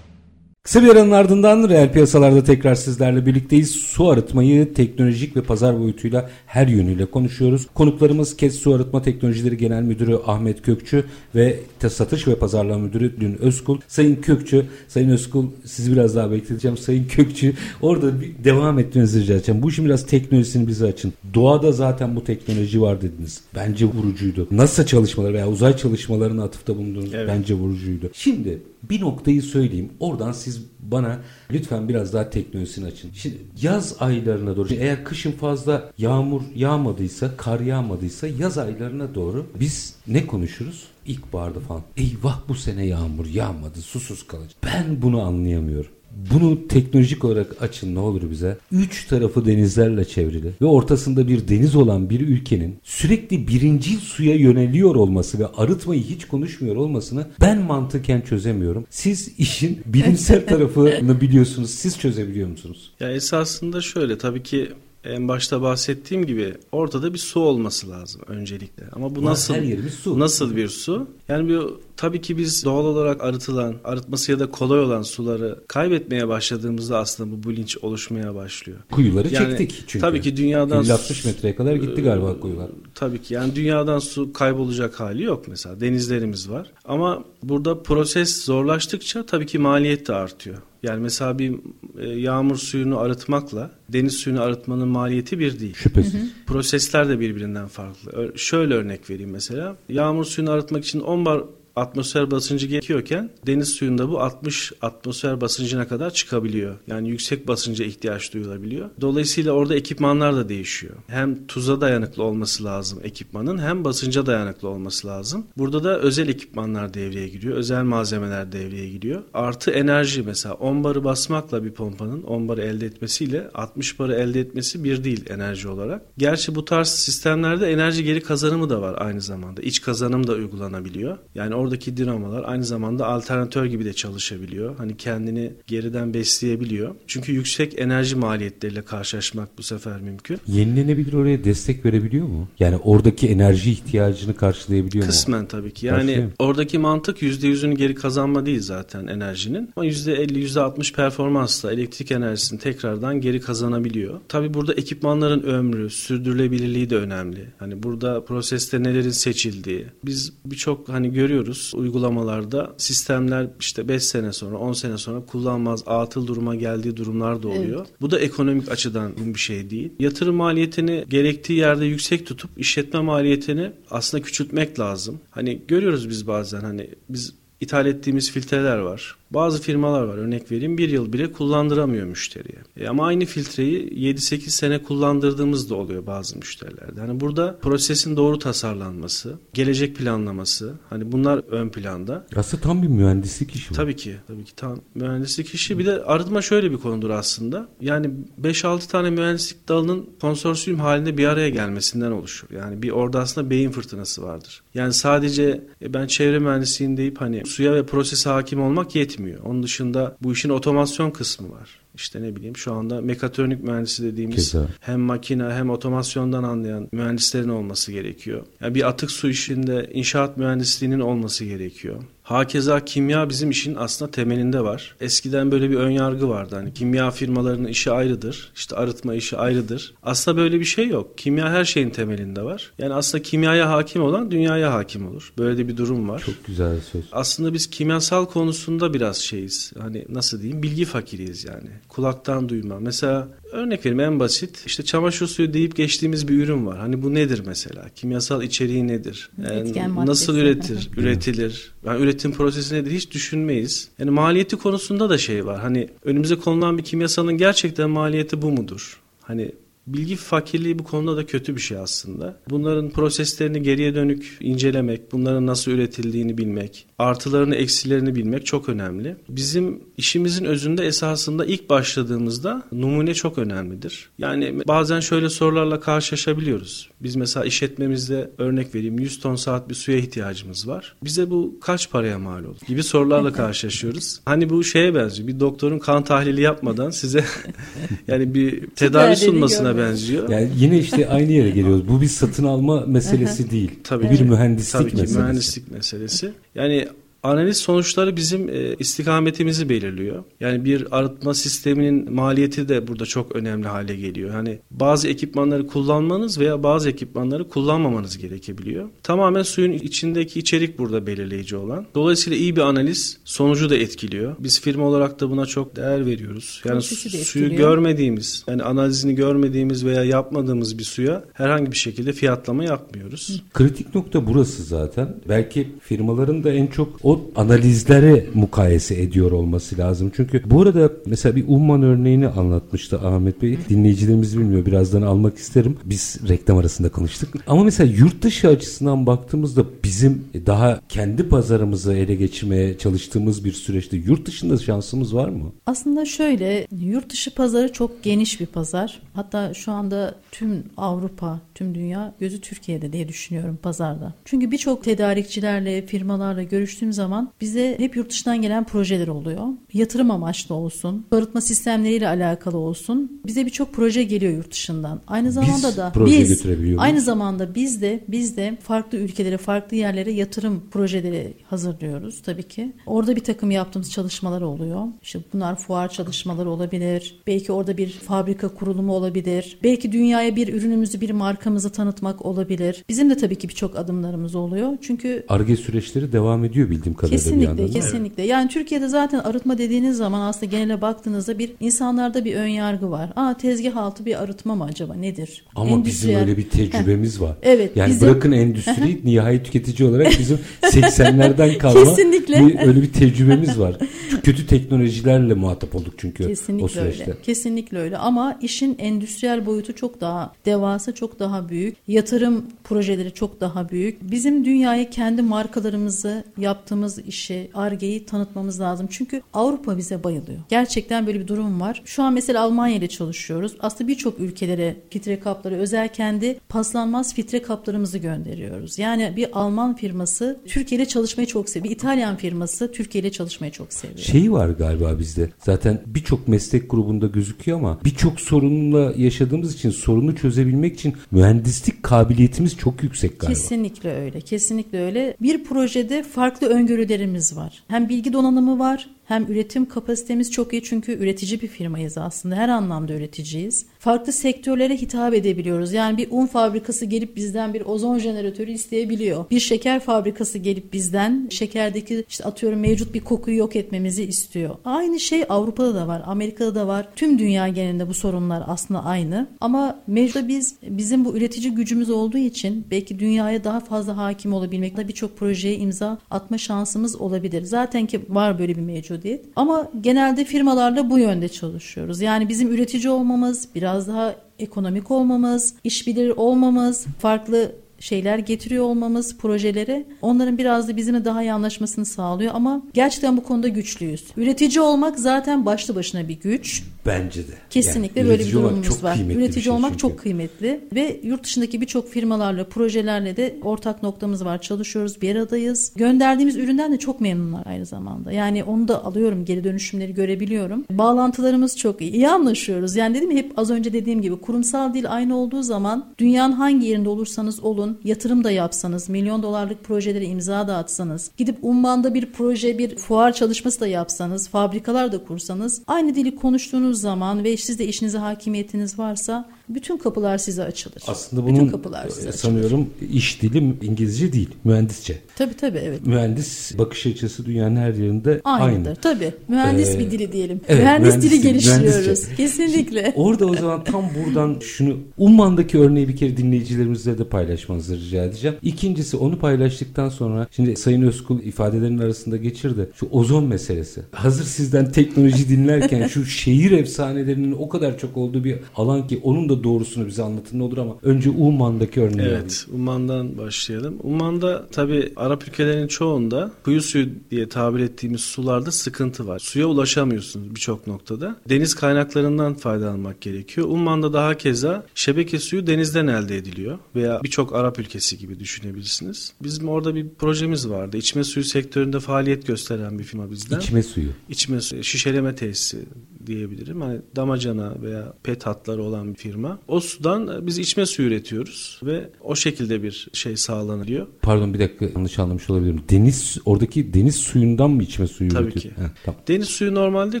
Kısa bir aranın ardından reel piyasalarda tekrar sizlerle birlikteyiz. Su arıtmayı teknolojik ve pazar boyutuyla her yönüyle konuşuyoruz. Konuklarımız KES Su Arıtma Teknolojileri Genel Müdürü Ahmet Kökçü ve te- Satış ve Pazarlama Müdürü Dün Özkul. Sayın Kökçü, Sayın Özkul sizi biraz daha bekleteceğim. Sayın Kökçü orada bir devam etmenizi rica edeceğim. Bu işin biraz teknolojisini bize açın. Doğada zaten bu teknoloji var dediniz. Bence vurucuydu. NASA çalışmaları veya uzay çalışmalarına atıfta bulundunuz. Evet. Bence vurucuydu. Şimdi bir noktayı söyleyeyim. Oradan siz bana lütfen biraz daha teknolojisini açın. Şimdi yaz aylarına doğru eğer kışın fazla yağmur yağmadıysa, kar yağmadıysa yaz aylarına doğru biz ne konuşuruz? İlkbaharda falan. Eyvah bu sene yağmur yağmadı, susuz kalacak. Ben bunu anlayamıyorum. Bunu teknolojik olarak açın ne olur bize. Üç tarafı denizlerle çevrili ve ortasında bir deniz olan bir ülkenin sürekli birinci suya yöneliyor olması ve arıtmayı hiç konuşmuyor olmasını ben mantıken çözemiyorum. Siz işin bilimsel tarafını biliyorsunuz. Siz çözebiliyor musunuz? Ya esasında şöyle tabii ki en başta bahsettiğim gibi ortada bir su olması lazım öncelikle. Ama bu Var, nasıl her yerimiz su. nasıl bir su? Yani bir tabii ki biz doğal olarak arıtılan, arıtması ya da kolay olan suları kaybetmeye başladığımızda aslında bu bilinç oluşmaya başlıyor. Kuyuları Yani çektik çünkü. tabii ki dünyadan 50-60 metreye kadar gitti galiba kuyular. Tabii ki yani dünyadan su kaybolacak hali yok mesela denizlerimiz var. Ama burada proses zorlaştıkça tabii ki maliyet de artıyor. Yani mesela bir e, yağmur suyunu arıtmakla deniz suyunu arıtmanın maliyeti bir değil. Şüphesiz. Prosesler de birbirinden farklı. Şöyle örnek vereyim mesela. Yağmur suyunu arıtmak için 10 bar atmosfer basıncı gerekiyorken deniz suyunda bu 60 atmosfer basıncına kadar çıkabiliyor. Yani yüksek basınca ihtiyaç duyulabiliyor. Dolayısıyla orada ekipmanlar da değişiyor. Hem tuza dayanıklı olması lazım ekipmanın hem basınca dayanıklı olması lazım. Burada da özel ekipmanlar devreye giriyor. Özel malzemeler devreye giriyor. Artı enerji mesela 10 barı basmakla bir pompanın 10 barı elde etmesiyle 60 barı elde etmesi bir değil enerji olarak. Gerçi bu tarz sistemlerde enerji geri kazanımı da var aynı zamanda. İç kazanım da uygulanabiliyor. Yani oradaki dinamalar aynı zamanda alternatör gibi de çalışabiliyor. Hani kendini geriden besleyebiliyor. Çünkü yüksek enerji maliyetleriyle karşılaşmak bu sefer mümkün. Yenilenebilir oraya destek verebiliyor mu? Yani oradaki enerji ihtiyacını karşılayabiliyor mu? Kısmen tabii ki. Yani oradaki mantık %100'ünü geri kazanma değil zaten enerjinin. Ama %50, %60 performansla elektrik enerjisini tekrardan geri kazanabiliyor. Tabii burada ekipmanların ömrü, sürdürülebilirliği de önemli. Hani burada proseste nelerin seçildiği. Biz birçok hani görüyoruz uygulamalarda sistemler işte 5 sene sonra 10 sene sonra kullanmaz atıl duruma geldiği durumlar da oluyor. Bu da ekonomik açıdan bir şey değil. Yatırım maliyetini gerektiği yerde yüksek tutup işletme maliyetini aslında küçültmek lazım. Hani görüyoruz biz bazen hani biz ithal ettiğimiz filtreler var. Bazı firmalar var örnek vereyim bir yıl bile kullandıramıyor müşteriye. E ama aynı filtreyi 7-8 sene kullandırdığımız da oluyor bazı müşterilerde. Hani burada prosesin doğru tasarlanması, gelecek planlaması hani bunlar ön planda. Aslında tam bir mühendislik işi bu. Tabii ki. Tabii ki tam mühendislik işi. Bir de arıtma şöyle bir konudur aslında. Yani 5-6 tane mühendislik dalının konsorsiyum halinde bir araya gelmesinden oluşur. Yani bir orada aslında beyin fırtınası vardır. Yani sadece e, ben çevre mühendisliğim deyip hani suya ve prosese hakim olmak yetmiyor. Onun dışında bu işin otomasyon kısmı var. işte ne bileyim şu anda mekatronik mühendisi dediğimiz Keza. hem makine hem otomasyondan anlayan mühendislerin olması gerekiyor. Yani bir atık su işinde inşaat mühendisliğinin olması gerekiyor. Hakeza kimya bizim işin aslında temelinde var. Eskiden böyle bir ön yargı vardı. Hani kimya firmalarının işi ayrıdır. işte arıtma işi ayrıdır. Aslında böyle bir şey yok. Kimya her şeyin temelinde var. Yani aslında kimyaya hakim olan dünyaya hakim olur. Böyle de bir durum var. Çok güzel söz. Aslında biz kimyasal konusunda biraz şeyiz. Hani nasıl diyeyim? Bilgi fakiriyiz yani. Kulaktan duyma. Mesela örnek vereyim en basit. İşte çamaşır suyu deyip geçtiğimiz bir ürün var. Hani bu nedir mesela? Kimyasal içeriği nedir? Yani nasıl üretir, üretilir? Yani üretim prosesi nedir hiç düşünmeyiz. Yani maliyeti konusunda da şey var. Hani önümüze konulan bir kimyasalın gerçekten maliyeti bu mudur? Hani Bilgi fakirliği bu konuda da kötü bir şey aslında. Bunların proseslerini geriye dönük incelemek, bunların nasıl üretildiğini bilmek, artılarını eksilerini bilmek çok önemli. Bizim işimizin özünde esasında ilk başladığımızda numune çok önemlidir. Yani bazen şöyle sorularla karşılaşabiliyoruz. Biz mesela işletmemizde örnek vereyim 100 ton saat bir suya ihtiyacımız var. Bize bu kaç paraya mal olur gibi sorularla karşılaşıyoruz. Hani bu şeye benziyor. Bir doktorun kan tahlili yapmadan size yani bir tedavi sunmasına benziyor. Yani yine işte aynı yere geliyoruz. Bu bir satın alma meselesi değil. Tabii Bu bir ki. mühendislik Tabii ki meselesi. mühendislik meselesi. Yani analiz sonuçları bizim e, istikametimizi belirliyor. Yani bir arıtma sisteminin maliyeti de burada çok önemli hale geliyor. Hani bazı ekipmanları kullanmanız veya bazı ekipmanları kullanmamanız gerekebiliyor. Tamamen suyun içindeki içerik burada belirleyici olan. Dolayısıyla iyi bir analiz sonucu da etkiliyor. Biz firma olarak da buna çok değer veriyoruz. Yani suyu görmediğimiz, yani analizini görmediğimiz veya yapmadığımız bir suya herhangi bir şekilde fiyatlama yapmıyoruz. Kritik nokta burası zaten. Belki firmaların da en çok o analizlere mukayese ediyor olması lazım. Çünkü bu arada mesela bir Umman örneğini anlatmıştı Ahmet Bey. Dinleyicilerimiz bilmiyor. Birazdan almak isterim. Biz reklam arasında konuştuk. Ama mesela yurt dışı açısından baktığımızda bizim daha kendi pazarımızı ele geçirmeye çalıştığımız bir süreçte yurt dışında şansımız var mı? Aslında şöyle yurt dışı pazarı çok geniş bir pazar. Hatta şu anda tüm Avrupa, tüm dünya gözü Türkiye'de diye düşünüyorum pazarda. Çünkü birçok tedarikçilerle, firmalarla görüştüğüm zaman bize hep yurt dışından gelen projeler oluyor. Yatırım amaçlı olsun, barıtma sistemleriyle alakalı olsun. Bize birçok proje geliyor yurt dışından. Aynı zamanda da proje biz aynı zamanda biz de biz de farklı ülkelere, farklı yerlere yatırım projeleri hazırlıyoruz tabii ki. Orada bir takım yaptığımız çalışmalar oluyor. İşte bunlar fuar çalışmaları olabilir. Belki orada bir fabrika kurulumu olabilir. Belki dünyaya bir ürünümüzü, bir markamızı tanıtmak olabilir. Bizim de tabii ki birçok adımlarımız oluyor. Çünkü Arge süreçleri devam ediyor bildiğim kadarıyla bir Kesinlikle, yandan. değil mi? kesinlikle. Yani Türkiye'de zaten arıtma dediğiniz zaman aslında genele baktığınızda bir insanlarda bir ön yargı var. Aa tezgah altı bir arıtma mı acaba nedir? Ama bizim Endüstriyel- öyle bir tecrübemiz var. Evet, Yani bizim- bırakın endüstriyi nihai tüketici olarak bizim 80'lerden kalma Kesinlikle. bir, öyle bir tecrübemiz var. Çok kötü teknolojilerle muhatap olduk çünkü o Kesinlikle süreçte. öyle. Kesinlikle öyle. Ama işin endüstriyel boyutu çok daha devasa, çok daha büyük. Yatırım projeleri çok daha büyük. Bizim dünyaya kendi markalarımızı, yaptığımız işi, argeyi tanıtmamız lazım. Çünkü Avrupa bize bayılıyor. Gerçekten böyle bir durum var. Şu an mesela Almanya ile çalışıyoruz. Aslında birçok ülkelere filtre kapları, özel kendi paslanmaz filtre kaplarımızı gönderiyoruz. Yani bir Alman firması Türkiye ile çalışmayı çok seviyor. Bir İtalyan firması Türkiye ile çalışmayı çok seviyor. Şeyi var galiba bizde. Zaten birçok meslek grubunda gözüküyor ama birçok sorunla yaşadığımız için sorunu çözebilmek için mühendislik kabiliyetimiz çok yüksek galiba. Kesinlikle öyle. Kesinlikle öyle. Bir projede farklı öngörülerimiz var. Hem bilgi donanımı var hem üretim kapasitemiz çok iyi çünkü üretici bir firmayız aslında. Her anlamda üreticiyiz. Farklı sektörlere hitap edebiliyoruz. Yani bir un fabrikası gelip bizden bir ozon jeneratörü isteyebiliyor. Bir şeker fabrikası gelip bizden şekerdeki işte atıyorum mevcut bir kokuyu yok etmemizi istiyor. Aynı şey Avrupa'da da var, Amerika'da da var. Tüm dünya genelinde bu sorunlar aslında aynı. Ama mevcut biz bizim bu üretici gücümüz olduğu için belki dünyaya daha fazla hakim olabilmekle birçok projeye imza atma şansımız olabilir. Zaten ki var böyle bir mevcudiyet. Ama genelde firmalarla bu yönde çalışıyoruz. Yani bizim üretici olmamız, biraz daha ekonomik olmamız, işbilir olmamız, farklı şeyler getiriyor olmamız projelere onların biraz da bizimle daha iyi anlaşmasını sağlıyor ama gerçekten bu konuda güçlüyüz. Üretici olmak zaten başlı başına bir güç. Bence de. Kesinlikle Yani böyle bir durumumuz var. Üretici şey olmak çünkü. çok kıymetli ve yurt dışındaki birçok firmalarla, projelerle de ortak noktamız var. Çalışıyoruz, bir aradayız. Gönderdiğimiz üründen de çok memnunlar aynı zamanda. Yani onu da alıyorum, geri dönüşümleri görebiliyorum. Bağlantılarımız çok iyi. İyi anlaşıyoruz. Yani dedim hep az önce dediğim gibi kurumsal dil aynı olduğu zaman dünyanın hangi yerinde olursanız olun, yatırım da yapsanız, milyon dolarlık projelere imza da atsanız, gidip Umman'da bir proje, bir fuar çalışması da yapsanız, fabrikalar da kursanız, aynı dili konuştuğunuz zaman ve siz de işinize hakimiyetiniz varsa bütün kapılar size açılır. Aslında bütün bunun kapılar size e, açılır. sanıyorum iş dilim İngilizce değil, mühendisçe. Tabii tabii evet. Mühendis bakış açısı dünyanın her yerinde Aynıdır aynı. tabii. Mühendis Ee, bir dili diyelim. evet, mühendis, mühendis dili geliştiriyoruz. mühendisçe. Kesinlikle. Orada o zaman tam buradan şunu Umman'daki örneği bir kere dinleyicilerimizle de paylaşmanızı rica edeceğim. İkincisi onu paylaştıktan sonra şimdi Sayın Özkul ifadelerinin arasında geçirdi. Şu ozon meselesi. Hazır sizden teknoloji dinlerken şu şehir efsanelerinin o kadar çok olduğu bir alan ki onun da doğrusunu bize anlatın ne olur ama önce Umman'daki örneği alayım. Evet, Umman'dan başlayalım. Umman'da tabii Arap ülkelerinin çoğunda kuyu suyu diye tabir ettiğimiz sularda sıkıntı var. Suya ulaşamıyorsunuz birçok noktada. Deniz kaynaklarından faydalanmak gerekiyor. Umman'da daha keza şebeke suyu denizden elde ediliyor veya birçok Arap ülkesi gibi düşünebilirsiniz. Bizim orada bir projemiz vardı. İçme suyu sektöründe faaliyet gösteren bir firma bizden. İçme suyu. İçme suyu, şişeleme tesisi diyebilirim. Hani damacana veya pet hatları olan bir firma. O sudan biz içme suyu üretiyoruz ve o şekilde bir şey sağlanıyor. Pardon bir dakika yanlış anlamış olabilirim. Deniz oradaki deniz suyundan mı içme suyu Tabii üretiyor? ki. Heh, tamam. Deniz suyu normalde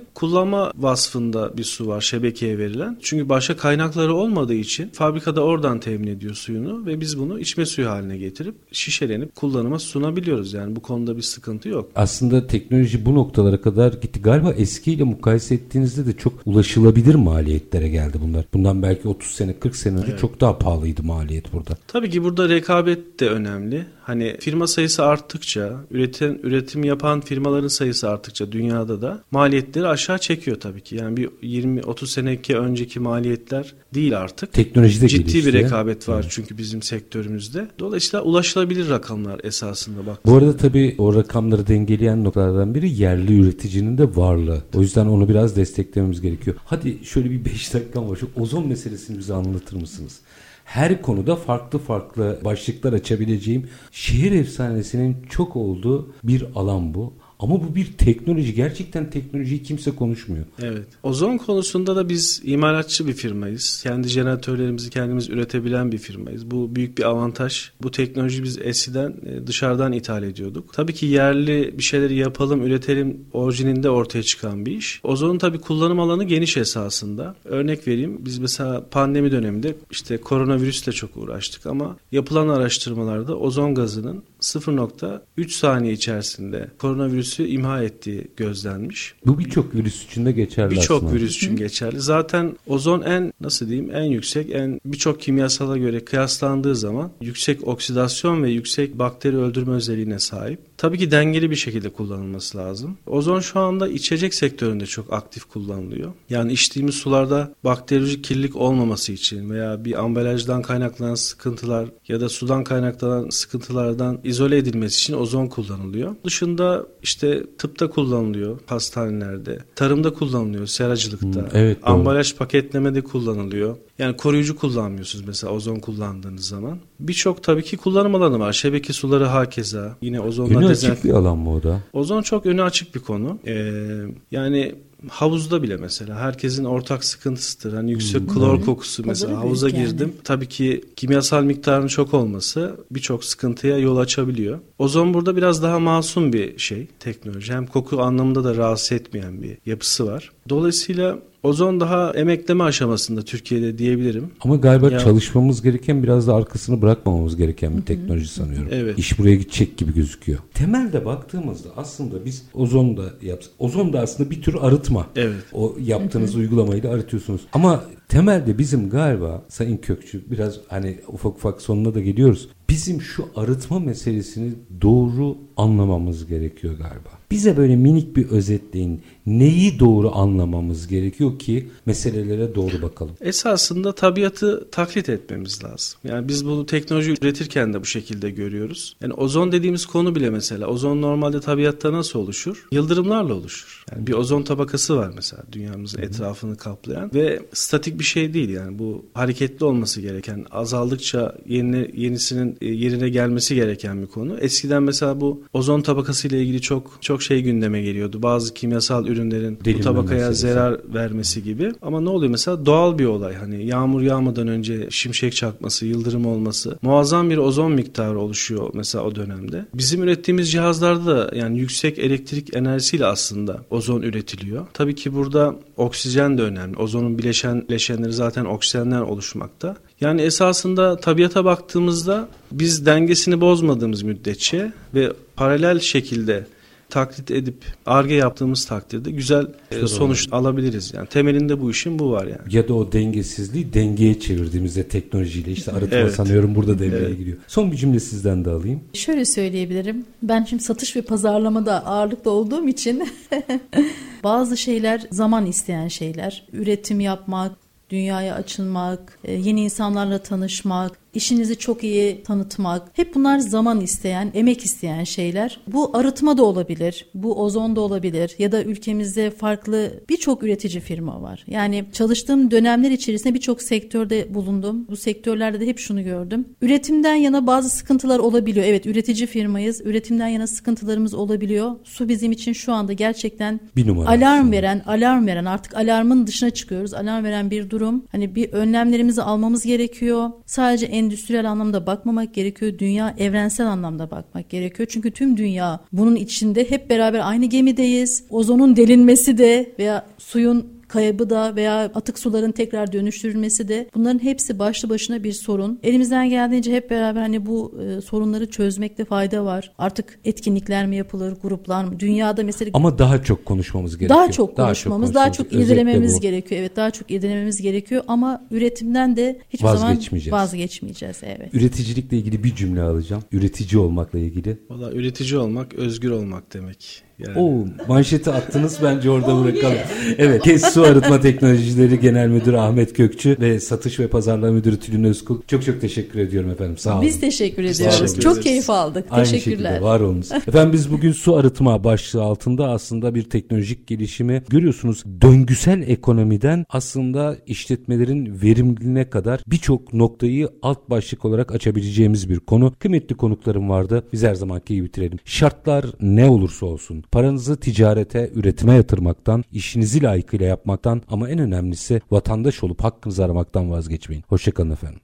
kullanma vasfında bir su var şebekeye verilen. Çünkü başka kaynakları olmadığı için fabrikada oradan temin ediyor suyunu ve biz bunu içme suyu haline getirip şişelenip kullanıma sunabiliyoruz. Yani bu konuda bir sıkıntı yok. Aslında teknoloji bu noktalara kadar gitti. Galiba eskiyle mukayese ettiğinizde de çok ulaşılabilir maliyetlere geldi bunlar. Bundan belki 30 sene 40 sene önce çok daha pahalıydı maliyet burada. Tabii ki burada rekabet de önemli. Hani firma sayısı arttıkça, üreten üretim yapan firmaların sayısı arttıkça dünyada da maliyetleri aşağı çekiyor tabii ki. Yani bir 20 30 seneki önceki maliyetler değil artık. Teknoloji de Ciddi gelişti. bir rekabet var Evet. çünkü bizim sektörümüzde. Dolayısıyla ulaşılabilir rakamlar esasında bak. Bu arada tabii o rakamları dengeleyen noktalardan biri yerli üreticinin de varlığı. O yüzden onu biraz desteklememiz gerekiyor. Hadi şöyle bir 5 dakika var. Şu ozon meselesini bize anlatır mısınız? Her konuda farklı farklı başlıklar açabileceğim şehir efsanesinin çok olduğu bir alan bu. Ama bu bir teknoloji. Gerçekten teknolojiyi kimse konuşmuyor. Evet. Ozon konusunda da biz imalatçı bir firmayız. Kendi jeneratörlerimizi kendimiz üretebilen bir firmayız. Bu büyük bir avantaj. Bu teknoloji biz eskiden e, dışarıdan ithal ediyorduk. Tabii ki yerli bir şeyleri yapalım, üretelim orijininde ortaya çıkan bir iş. Ozonun tabii kullanım alanı geniş esasında. Örnek vereyim. Biz mesela pandemi döneminde işte koronavirüsle çok uğraştık ama yapılan araştırmalarda ozon gazının 0.3 saniye içerisinde koronavirüsü imha ettiği gözlenmiş. Bu birçok virüs için de geçerli Birçok aslında. virüs için geçerli. Zaten ozon en nasıl diyeyim en yüksek en birçok kimyasala göre kıyaslandığı zaman yüksek oksidasyon ve yüksek bakteri öldürme özelliğine sahip. Tabii ki dengeli bir şekilde kullanılması lazım. Ozon şu anda içecek sektöründe çok aktif kullanılıyor. Yani içtiğimiz sularda bakteriyolojik kirlilik olmaması için veya bir ambalajdan kaynaklanan sıkıntılar ya da sudan kaynaklanan sıkıntılardan izole edilmesi için ozon kullanılıyor. Dışında işte tıpta kullanılıyor hastanelerde, tarımda kullanılıyor, seracılıkta, Hmm, evet, doğru. ambalaj paketlemede kullanılıyor. Yani koruyucu kullanmıyorsunuz mesela ozon kullandığınız zaman. Birçok tabii ki kullanım alanı var. Şebeke suları hakeza. Yine ozonla Önü dezenf- açık bir alan mı o da? Ozon çok önü açık bir konu. Ee, yani havuzda bile mesela herkesin ortak sıkıntısıdır. Hani yüksek klor kokusu mesela Tabii, havuza büyük yani. girdim. Tabii ki kimyasal miktarın çok olması birçok sıkıntıya yol açabiliyor. Ozon burada biraz daha masum bir şey teknoloji. Hem koku anlamında da rahatsız etmeyen bir yapısı var. Dolayısıyla ozon daha emekleme aşamasında Türkiye'de diyebilirim. Ama galiba Ya- çalışmamız gereken biraz da arkasını bırakmamamız gereken bir teknoloji sanıyorum. Evet. İş buraya gidecek gibi gözüküyor. Temelde baktığımızda aslında biz ozon da yapsak. Ozon da aslında bir tür arıtma. Evet. O yaptığınız uygulamayla arıtıyorsunuz. Ama temelde bizim galiba Sayın Kökçü biraz hani ufak ufak sonuna da geliyoruz. bizim şu arıtma meselesini doğru anlamamız gerekiyor galiba. Bize böyle minik bir özetleyin. Neyi doğru anlamamız gerekiyor ki meselelere doğru bakalım. Esasında tabiatı taklit etmemiz lazım. Yani biz bunu teknoloji üretirken de bu şekilde görüyoruz. Yani ozon dediğimiz konu bile mesela ozon normalde tabiatta nasıl oluşur? Yıldırımlarla oluşur. Yani bir ozon tabakası var mesela dünyamızın etrafını kaplayan ve statik bir şey değil yani bu hareketli olması gereken azaldıkça yeni yenisinin e, yerine gelmesi gereken bir konu. Eskiden mesela bu ozon tabakası ile ilgili çok çok şey gündeme geliyordu. Bazı kimyasal ürünlerin Delinme bu tabakaya meselesi. zarar vermesi gibi. Ama ne oluyor mesela doğal bir olay. Hani yağmur yağmadan önce şimşek çakması, yıldırım olması. Muazzam bir ozon miktarı oluşuyor mesela o dönemde. Bizim ürettiğimiz cihazlarda da yani yüksek elektrik enerjisiyle aslında ozon üretiliyor. Tabii ki burada oksijen de önemli. Ozonun bileşen bileşenleri zaten oksijenden oluşmakta. Yani esasında tabiata baktığımızda biz dengesini bozmadığımız müddetçe ve paralel şekilde taklit edip arge yaptığımız takdirde güzel e, sonuç alabiliriz. Yani temelinde bu işin bu var yani. Ya da o dengesizliği dengeye çevirdiğimizde teknolojiyle işte arıtma Evet. sanıyorum burada devreye Evet. giriyor. Son bir cümle sizden de alayım. Şöyle söyleyebilirim. Ben şimdi satış ve pazarlamada ağırlıklı olduğum için bazı şeyler zaman isteyen şeyler. Üretim yapmak, dünyaya açılmak, e, yeni insanlarla tanışmak, işinizi çok iyi tanıtmak. Hep bunlar zaman isteyen, emek isteyen şeyler. Bu arıtma da olabilir, bu ozon da olabilir ya da ülkemizde farklı birçok üretici firma var. Yani çalıştığım dönemler içerisinde birçok sektörde bulundum. Bu sektörlerde de hep şunu gördüm. Üretimden yana bazı sıkıntılar olabiliyor. Evet üretici firmayız. Üretimden yana sıkıntılarımız olabiliyor. Su bizim için şu anda gerçekten Bir numara. alarm aslında. veren, alarm veren artık alarmın dışına çıkıyoruz. Alarm veren bir durum. Hani bir önlemlerimizi almamız gerekiyor. Sadece endüstriyel anlamda bakmamak gerekiyor. Dünya evrensel anlamda bakmak gerekiyor. Çünkü tüm dünya bunun içinde hep beraber aynı gemideyiz. Ozonun delinmesi de veya suyun kaybı da veya atık suların tekrar dönüştürülmesi de bunların hepsi başlı başına bir sorun. Elimizden geldiğince hep beraber hani bu e, sorunları çözmekte fayda var. Artık etkinlikler mi yapılır, gruplar mı? Dünyada mesela Ama daha çok konuşmamız gerekiyor. daha çok konuşmamız, daha çok Özetle irdelememiz bu. gerekiyor. Evet, daha çok irdelememiz gerekiyor ama üretimden de hiçbir zaman Vazgeçmeyeceğiz. vazgeçmeyeceğiz. Evet. Üreticilikle ilgili bir cümle alacağım. Üretici olmakla ilgili. Valla üretici olmak, özgür olmak demek. Yani Oo, manşeti attınız bence orada bırakalım. Evet, KES Su Arıtma Teknolojileri Genel Müdürü Ahmet Kökçü ve Satış ve Pazarlama Müdürü Tülin Özkul. Çok çok teşekkür ediyorum efendim. Sağ olun. Biz teşekkür ediyoruz. teşekkür çok keyif aldık. Aynı Teşekkürler. şekilde var olunuz. Efendim biz bugün su arıtma başlığı altında aslında bir teknolojik gelişimi görüyorsunuz. Döngüsel ekonomiden aslında işletmelerin verimliliğine kadar birçok noktayı alt başlık olarak açabileceğimiz bir konu. Kıymetli konuklarım vardı. Biz her zamanki gibi bitirelim. Şartlar ne olursa olsun paranızı ticarete, üretime yatırmaktan, işinizi layıkıyla yapmaktan ama en önemlisi vatandaş olup hakkınızı aramaktan vazgeçmeyin. Hoşçakalın efendim.